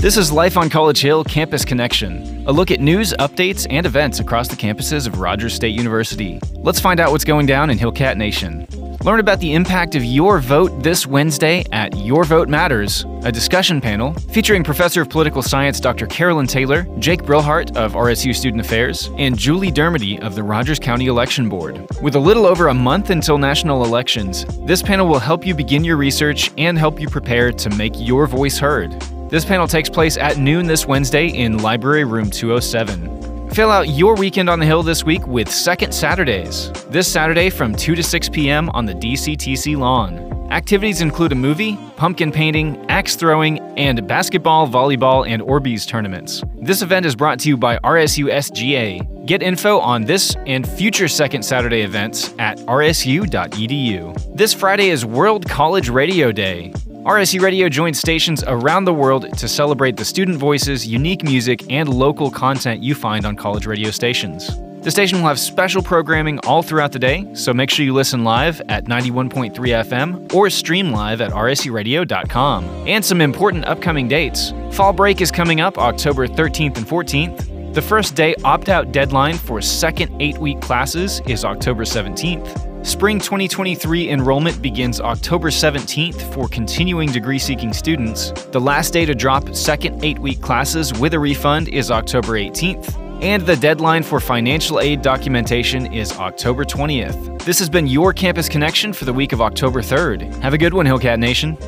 This is Life on College Hill Campus Connection, a look at news, updates, and events across the campuses of Rogers State University. Let's find out what's going down in Hillcat Nation. Learn about the impact of your vote this Wednesday at Your Vote Matters, a discussion panel featuring Professor of Political Science Dr. Carolyn Taylor, Jake Brillhart of RSU Student Affairs, and Julie Dermody of the Rogers County Election Board. With a little over a month until national elections, this panel will help you begin your research and help you prepare to make your voice heard. This panel takes place at noon this Wednesday in Library Room 207. Fill out your weekend on the Hill this week with Second Saturdays. This Saturday from 2 to 6 p.m. on the DCTC lawn. Activities include a movie, pumpkin painting, axe throwing, and basketball, volleyball, and Orbeez tournaments. This event is brought to you by RSU SGA. Get info on this and future Second Saturday events at rsu.edu. This Friday is World College Radio Day. RSU Radio joins stations around the world to celebrate the student voices, unique music, and local content you find on college radio stations. The station will have special programming all throughout the day, so make sure you listen live at 91.3 FM or stream live at rsuradio.com. And some important upcoming dates. Fall break is coming up October 13th and 14th. The first day opt out deadline for second eight week classes is October 17th. Spring 2023 enrollment begins October 17th for continuing degree seeking students. The last day to drop second eight week classes with a refund is October 18th. And the deadline for financial aid documentation is October 20th. This has been your Campus Connection for the week of October 3rd. Have a good one, Hillcat Nation.